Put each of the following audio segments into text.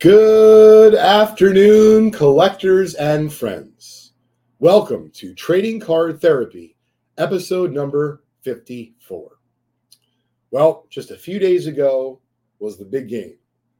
Good afternoon, collectors and friends. Welcome to Trading Card Therapy, episode number 54. Well, just a few days ago was the big game,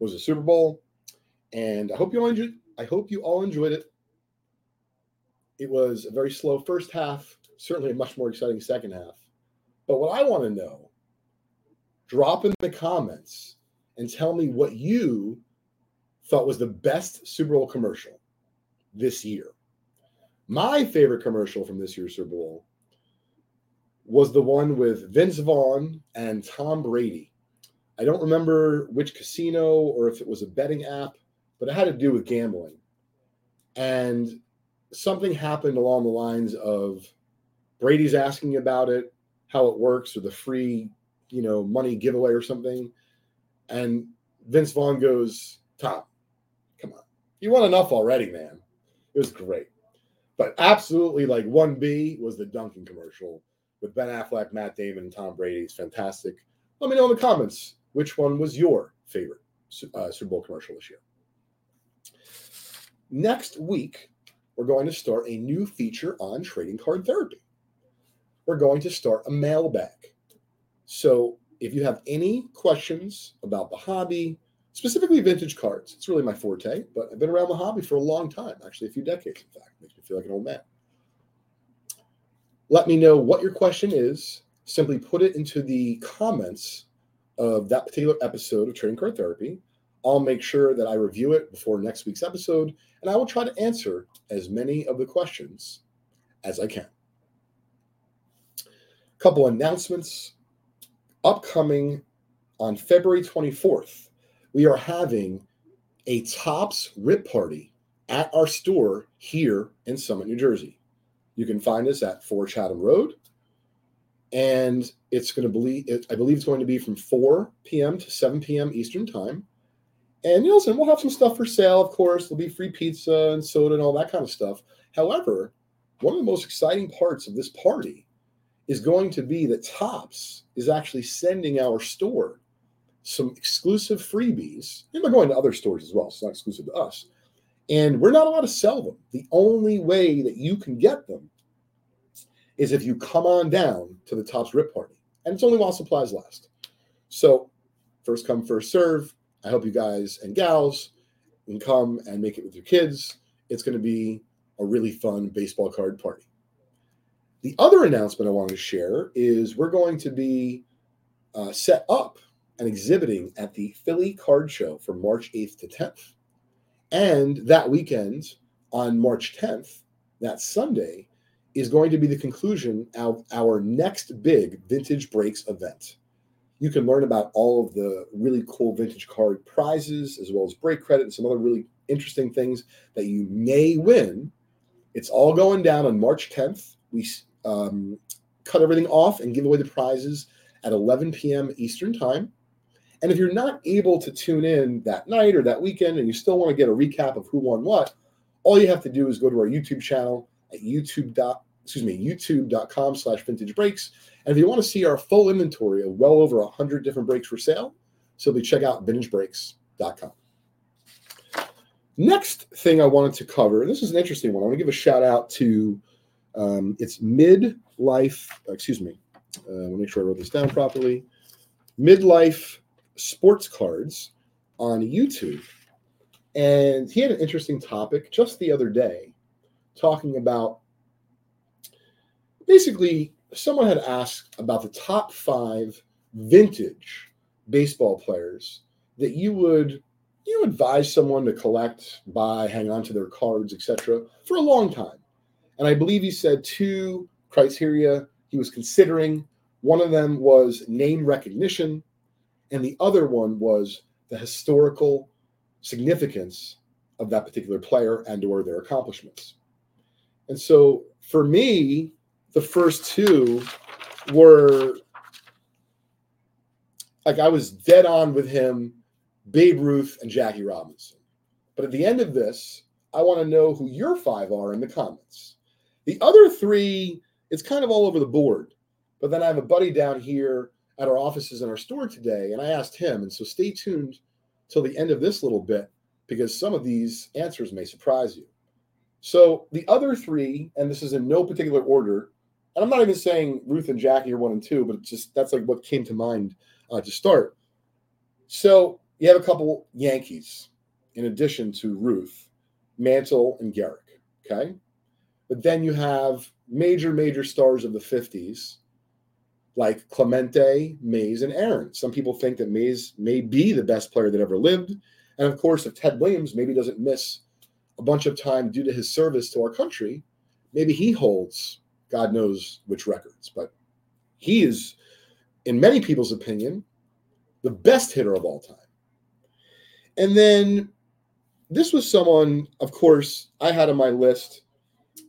was the Super Bowl, and I hope you all enjoyed. I hope you all enjoyed it. It was a very slow first half, certainly a much more exciting second half. But what I want to know, drop in the comments and tell me what you thought was the best Super Bowl commercial this year. My favorite commercial from this year's Super Bowl was the one with Vince Vaughn and Tom Brady. I don't remember which casino or if it was a betting app, but it had to do with gambling. And something happened along the lines of Brady's asking about it, how it works, or the free, you know, money giveaway or something. And Vince Vaughn goes, Tom, You won enough already, man. It was great. But absolutely, like 1B was the Dunkin' commercial with Ben Affleck, Matt Damon, and Tom Brady. It's fantastic. Let me know in the comments which one was your favorite uh, Super Bowl commercial this year. Next week, we're going to start a new feature on trading card therapy. We're going to start a mailbag. So if you have any questions about the hobby, specifically vintage cards, it's really my forte, but I've been around the hobby for a long time, actually, a few decades, in fact. Makes me feel like an old man. Let me know what your question is. Simply put it into the comments of that particular episode of Trading Card Therapy. I'll make sure that I review it before next week's episode, and I will try to answer as many of the questions as I can. A Couple announcements upcoming on February 24th. We are having a Topps Rip Party at our store here in Summit, New Jersey. You can find us at 4 Chatham Road, and it's going to believe I believe it's going to be from 4 p.m. to 7 p.m. Eastern time. And you listen, we'll have some stuff for sale, of course. There'll be free pizza and soda and all that kind of stuff. However, one of the most exciting parts of this party is going to be that Topps is actually sending our store some exclusive freebies. And we're going to other stores as well, so it's not exclusive to us. And we're not allowed to sell them. The only way that you can get them is if you come on down to the Topps Rip Party. And it's only while supplies last. So, first come, first serve. I hope you guys and gals can come and make it with your kids. It's going to be a really fun baseball card party. The other announcement I want to share is we're going to be uh, set up and exhibiting at the Philly Card Show from March 8th to 10th. And that weekend on March 10th, that Sunday, is going to be the conclusion of our next big Vintage Breaks event. You can learn about all of the really cool vintage card prizes, as well as break credit and some other really interesting things that you may win. It's all going down on March 10th. We um, cut everything off and give away the prizes at 11 p.m. Eastern Time. And if you're not able to tune in that night or that weekend and you still want to get a recap of who won what, all you have to do is go to our YouTube channel at youtube. Excuse me, youtube.com slash vintage breaks and if you want to see our full inventory of well over 100 different breaks for sale, simply check out vintagebreaks.com. Next thing I wanted to cover, this is an interesting one. I want to give a shout out to um, it's midlife, excuse me, uh, let me make sure I wrote this down properly. Midlife sports cards on YouTube. And he had an interesting topic just the other day talking about basically someone had asked about the top five vintage baseball players that you would you know, advise someone to collect, buy, hang on to their cards, etc., for a long time. And I believe he said two criteria he was considering. One of them was name recognition, and the other one was the historical significance of that particular player and or their accomplishments. And so for me, the first two were like I was dead on with him, Babe Ruth and Jackie Robinson. But at the end of this, I want to know who your five are in the comments. The other three, it's kind of all over the board. But then I have a buddy down here at our offices in our store today, and I asked him. And so stay tuned till the end of this little bit because some of these answers may surprise you. So the other three, and this is in no particular order, and I'm not even saying Ruth and Jackie are one and two, but just that's like what came to mind uh, to start. So you have a couple Yankees in addition to Ruth, Mantle, and Gehrig. Okay. But then you have major, major stars of the 50s like Clemente, Mays, and Aaron. Some people think that Mays may be the best player that ever lived. And of course, if Ted Williams maybe doesn't miss a bunch of time due to his service to our country, maybe he holds God knows which records. But he is, in many people's opinion, the best hitter of all time. And then this was someone, of course, I had on my list.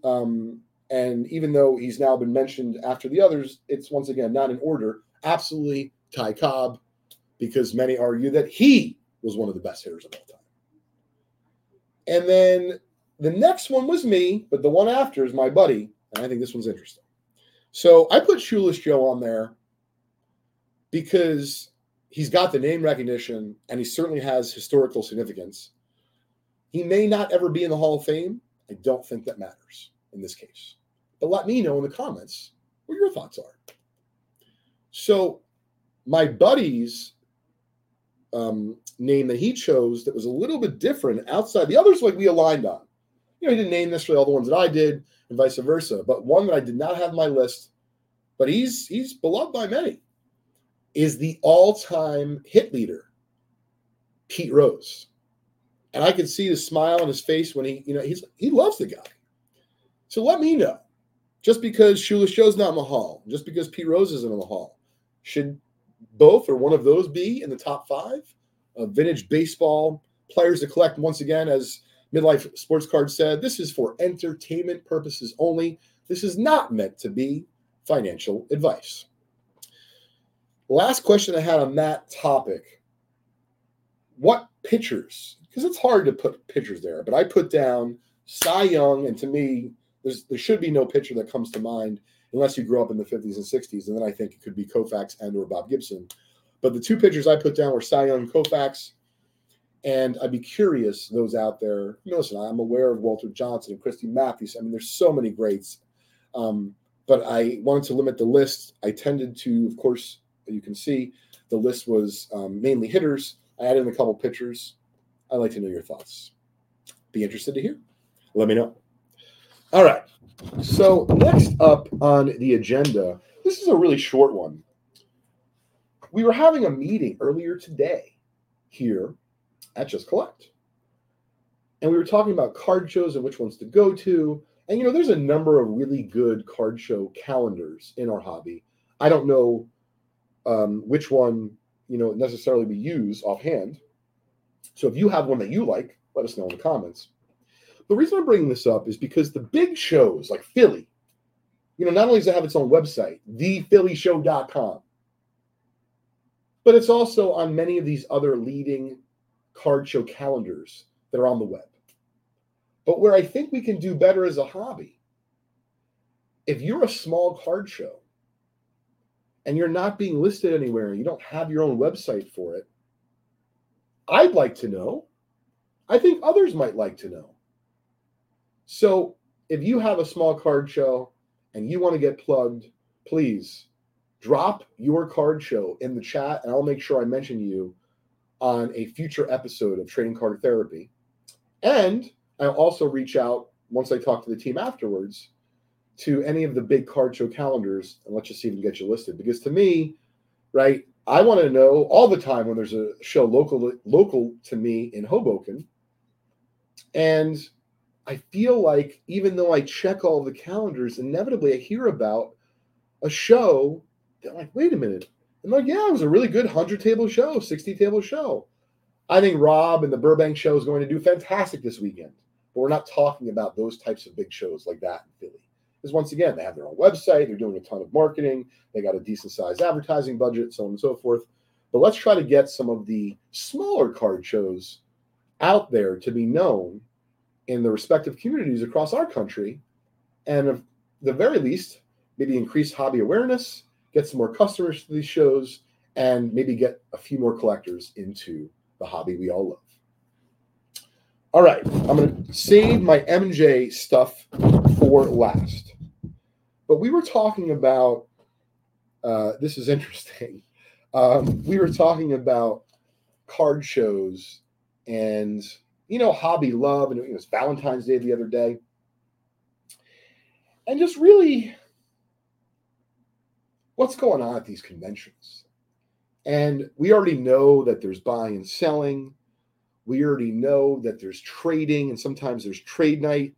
Um, and even though he's now been mentioned after the others, it's once again not in order. Absolutely Ty Cobb, because many argue that he was one of the best hitters of all time. And then the next one was me, but the one after is my buddy, and I think this one's interesting. So I put Shoeless Joe on there because he's got the name recognition and he certainly has historical significance. He may not ever be in the Hall of Fame. I don't think that matters in this case. But let me know in the comments what your thoughts are. So, my buddy's um, name that he chose that was a little bit different outside the others, like we aligned on. You know, he didn't name necessarily all the ones that I did, and vice versa. But one that I did not have my list, but he's he's beloved by many, is the all-time hit leader, Pete Rose and I can see the smile on his face when he, you know, he's he loves the guy. So let me know. Just because Shoeless Joe's not in the hall, just because Pete Rose isn't in the hall, should both or one of those be in the top five of vintage baseball players to collect? Once again, as Midlife Sports Card said, this is for entertainment purposes only. This is not meant to be financial advice. Last question I had on that topic. What pitchers because it's hard to put pitchers there. But I put down Cy Young, and to me, there's there should be no pitcher that comes to mind unless you grew up in the 50s and 60s, and then I think it could be Koufax and or Bob Gibson. But the two pitchers I put down were Cy Young Koufax, and I'd be curious those out there. You know, listen, I'm aware of Walter Johnson and Christy Matthews. I mean, there's so many greats. Um, but I wanted to limit the list. I tended to, of course, you can see the list was um, mainly hitters. I added in a couple pitchers. I'd like to know your thoughts. Be interested to hear. Let me know. All right. So, next up on the agenda, this is a really short one. We were having a meeting earlier today here at Just Collect. And we were talking about card shows and which ones to go to. And, you know, there's a number of really good card show calendars in our hobby. I don't know um, which one, you know, necessarily we use offhand. So if you have one that you like, let us know in the comments. The reason I'm bringing this up is because the big shows like Philly, you know, not only does it have its own website, thephillyshow.com, but it's also on many of these other leading card show calendars that are on the web. But where I think we can do better as a hobby, if you're a small card show and you're not being listed anywhere and you don't have your own website for it, I'd like to know. I think others might like to know. So if you have a small card show and you want to get plugged, please drop your card show in the chat and I'll make sure I mention you on a future episode of Trading Card Therapy. And I'll also reach out once I talk to the team afterwards to any of the big card show calendars and let's just see if we can get you listed. Because to me, right, I want to know all the time when there's a show local local to me in Hoboken. And I feel like even though I check all the calendars, inevitably I hear about a show that like, wait a minute. I'm like, yeah, it was a really good 100 table show, 60 table show. I think Rob and the Burbank show is going to do fantastic this weekend. But we're not talking about those types of big shows like that in Philly is once again, they have their own website, they're doing a ton of marketing, they got a decent sized advertising budget, so on and so forth. But let's try to get some of the smaller card shows out there to be known in the respective communities across our country. And at the very least, maybe increase hobby awareness, get some more customers to these shows, and maybe get a few more collectors into the hobby we all love. All right, I'm going to save my MJ stuff for last. But we were talking about uh, this is interesting. Um, we were talking about card shows and you know hobby love, and it was Valentine's Day the other day, and just really what's going on at these conventions. And we already know that there's buying and selling. We already know that there's trading, and sometimes there's trade night.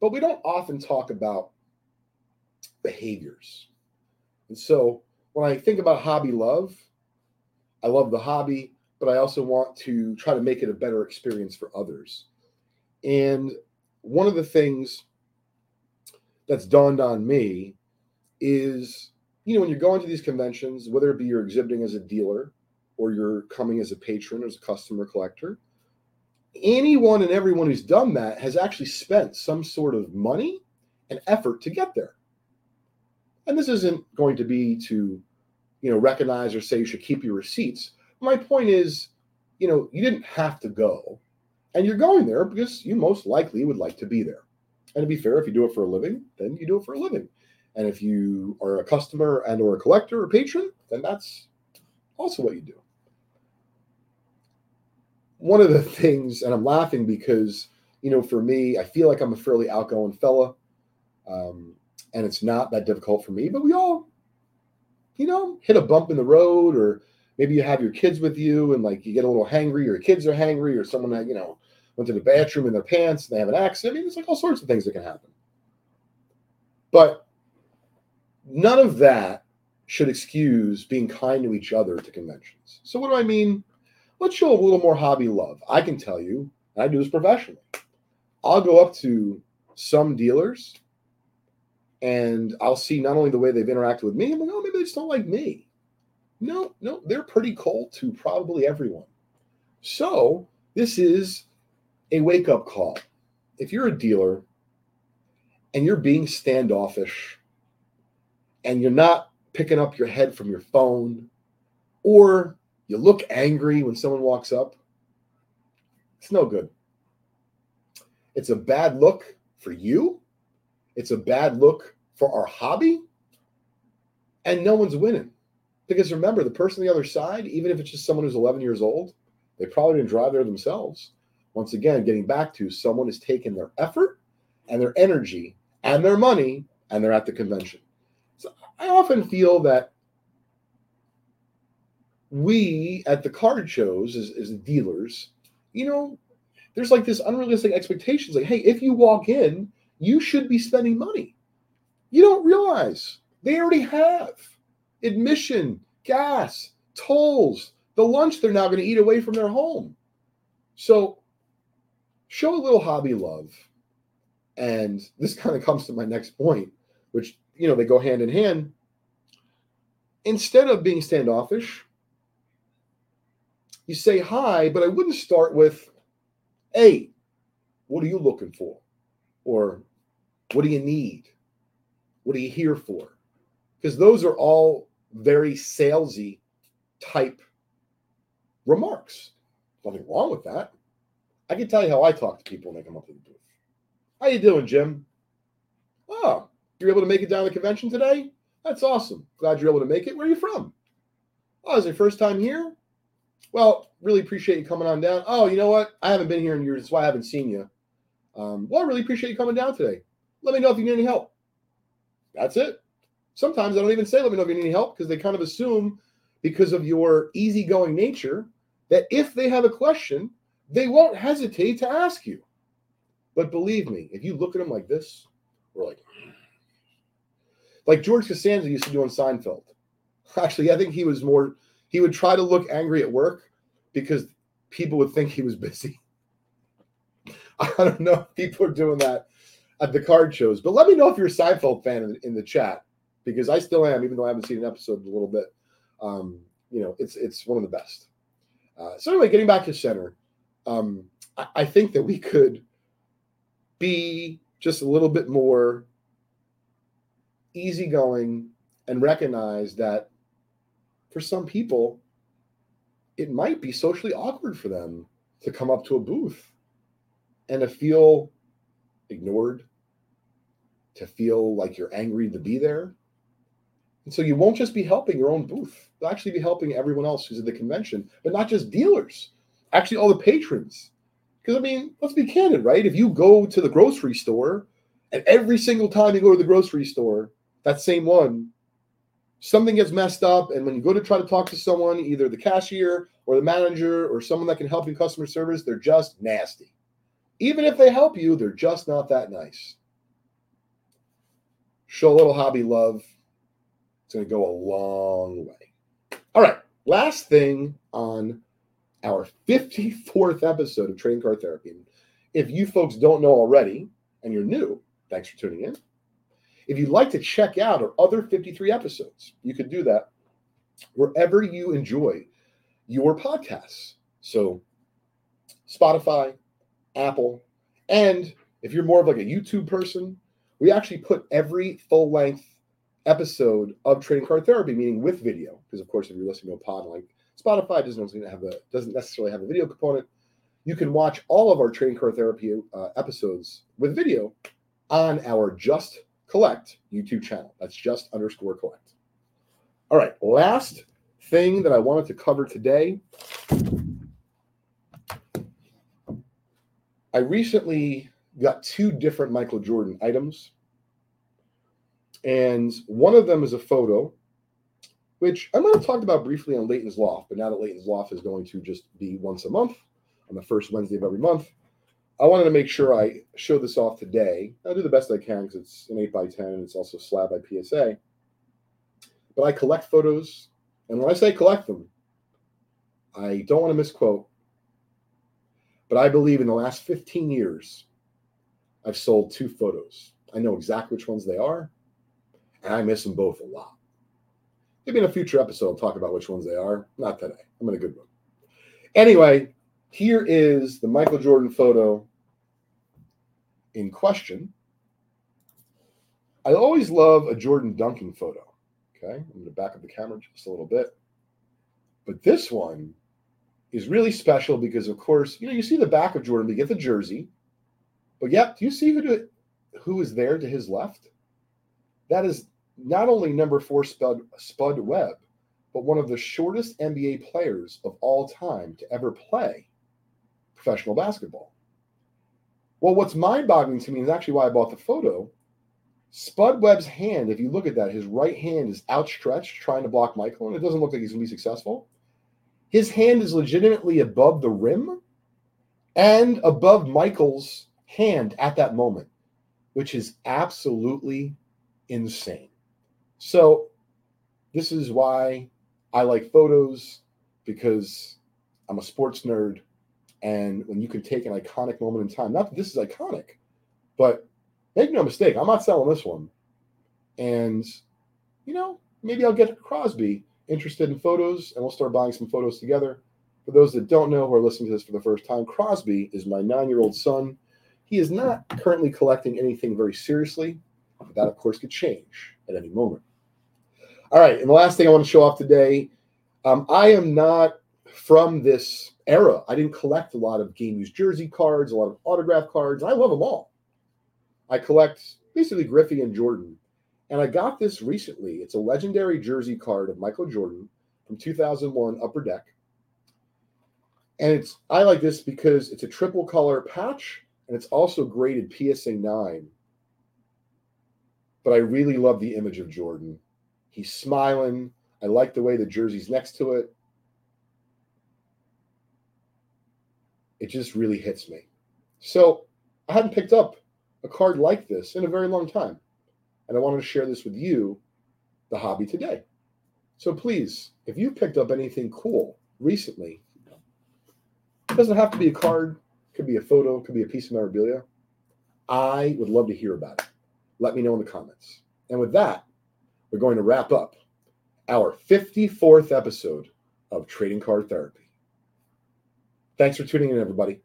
But we don't often talk about behaviors. And so when I think about hobby love, I love the hobby, but I also want to try to make it a better experience for others. And one of the things that's dawned on me is, you know, when you're going to these conventions, whether it be you're exhibiting as a dealer or you're coming as a patron, as a customer collector, anyone and everyone who's done that has actually spent some sort of money and effort to get there. And this isn't going to be to, you know, recognize or say you should keep your receipts. My point is, you know, you didn't have to go, and you're going there because you most likely would like to be there. And to be fair, if you do it for a living, then you do it for a living. And if you are a customer and or a collector or patron, then that's also what you do one of the things, and I'm laughing because, you know, for me, I feel like I'm a fairly outgoing fella. Um, and it's not that difficult for me, but we all, you know, hit a bump in the road, or maybe you have your kids with you and like you get a little hangry, or your kids are hangry, or someone that, you know, went to the bathroom in their pants and they have an accident. I mean, it's like all sorts of things that can happen. But none of that should excuse being kind to each other to conventions. So, what do I mean? let's show a little more hobby love. I can tell you, I do this professionally. I'll go up to some dealers and I'll see not only the way they've interacted with me, I'm like, oh, maybe they just don't like me. No, no, they're pretty cold to probably everyone. So this is a wake up call. If you're a dealer and you're being standoffish and you're not picking up your head from your phone or you look angry when someone walks up. It's no good. It's a bad look for you. It's a bad look for our hobby. And no one's winning. Because remember, the person on the other side, even if it's just someone who's 11 years old, they probably didn't drive there themselves. Once again, getting back to someone has taken their effort and their energy and their money and they're at the convention. So I often feel that we at the card shows as, as dealers, you know, there's like this unrealistic expectations like, hey, if you walk in, you should be spending money. You don't realize they already have admission, gas, tolls, the lunch they're now going to eat away from their home. So show a little hobby love. And this kind of comes to my next point, which, you know, they go hand in hand. Instead of being standoffish, you say hi, but I wouldn't start with, hey, what are you looking for? Or what do you need? What are you here for? Because those are all very salesy type remarks. Nothing wrong with that. I can tell you how I talk to people when they come up to the booth. How you doing, Jim? Oh, you're able to make it down to the convention today? That's awesome. Glad you're able to make it. Where are you from? Oh, is it your first time here? Well, really appreciate you coming on down. Oh, you know what? I haven't been here in years. That's why I haven't seen you. Um, well, I really appreciate you coming down today. Let me know if you need any help. That's it. Sometimes I don't even say, let me know if you need any help because they kind of assume because of your easygoing nature that if they have a question, they won't hesitate to ask you. But believe me, if you look at them like this, we're like, like George Costanza used to do on Seinfeld. Actually, I think he was more he would try to look angry at work because people would think he was busy. I don't know if people are doing that at the card shows, but let me know if you're a Seinfeld fan in, in the chat because I still am, even though I haven't seen an episode in a little bit. Um, you know, it's it's one of the best. Uh, so anyway, getting back to center, um, I, I think that we could be just a little bit more easygoing and recognize that for some people, it might be socially awkward for them to come up to a booth and to feel ignored, to feel like you're angry to be there. And so you won't just be helping your own booth, you'll actually be helping everyone else who's at the convention, but not just dealers, actually, all the patrons. Because, I mean, let's be candid, right? If you go to the grocery store and every single time you go to the grocery store, that same one, something gets messed up. And when you go to try to talk to someone, either the cashier or the manager or someone that can help you customer service, they're just nasty. Even if they help you, they're just not that nice. Show a little hobby love. It's going to go a long way. All right. Last thing on our 54th episode of Trading Card Therapy. If you folks don't know already and you're new, thanks for tuning in. If you'd like to check out our other 53 episodes, you can do that wherever you enjoy your podcasts. So, Spotify, Apple, and if you're more of like a YouTube person, we actually put every full length episode of Trading Card Therapy, meaning with video, because of course, if you're listening to a pod like Spotify, doesn't have a doesn't necessarily have a video component. You can watch all of our Trading Card Therapy uh, episodes with video on our Just Collect YouTube channel. That's just underscore collect. All right, last thing that I wanted to cover today. I recently got two different Michael Jordan items. And one of them is a photo, which I might have talked about briefly on Leighton's Loft, but now that Leighton's Loft is going to just be once a month on the first Wednesday of every month, I wanted to make sure I show this off today. I'll do the best I can because it's an 8 by 10 and it's also slab by PSA. But I collect photos, and when I say collect them, I don't want to misquote, but I believe in the last 15 years, I've sold two photos. I know exactly which ones they are, and I miss them both a lot. Maybe in a future episode, I'll talk about which ones they are. Not today. I'm in a good mood. Anyway, here is the Michael Jordan photo in question. I always love a Jordan dunking photo. Okay, I'm going to back up the camera just a little bit. But this one is really special because, of course, you know, you see the back of Jordan, you get the jersey. But yep, do you see who, to, who is there to his left? That is not only number four Spud, Spud Webb, but one of the shortest NBA players of all time to ever play professional basketball. Well, what's mind boggling to me is actually why I bought the photo. Spud Webb's hand, if you look at that, his right hand is outstretched trying to block Michael, and it doesn't look like he's going to be successful. His hand is legitimately above the rim and above Michael's hand at that moment, which is absolutely insane. So, this is why I like photos because I'm a sports nerd. And when you can take an iconic moment in time, not that this is iconic, but make no mistake, I'm not selling this one. And, you know, maybe I'll get Crosby interested in photos and we'll start buying some photos together. For those that don't know who are listening to this for the first time, Crosby is my nine year old son. He is not currently collecting anything very seriously, that, of course, could change at any moment. All right, and the last thing I want to show off today, um, I am not from this era. I didn't collect a lot of game used jersey cards, a lot of autograph cards. I love them all. I collect basically Griffey and Jordan. And I got this recently. It's a legendary jersey card of Michael Jordan from 2001 Upper Deck. And it's I like this because it's a triple color patch and it's also graded PSA 9. But I really love the image of Jordan. He's smiling. I like the way the jersey's next to it. It just really hits me. So I hadn't picked up a card like this in a very long time. And I wanted to share this with you, the hobby today. So please, if you've picked up anything cool recently, it doesn't have to be a card, could be a photo, could be a piece of memorabilia. I would love to hear about it. Let me know in the comments. And with that, we're going to wrap up our 54th episode of Trading Card Therapy. Thanks for tuning in, everybody.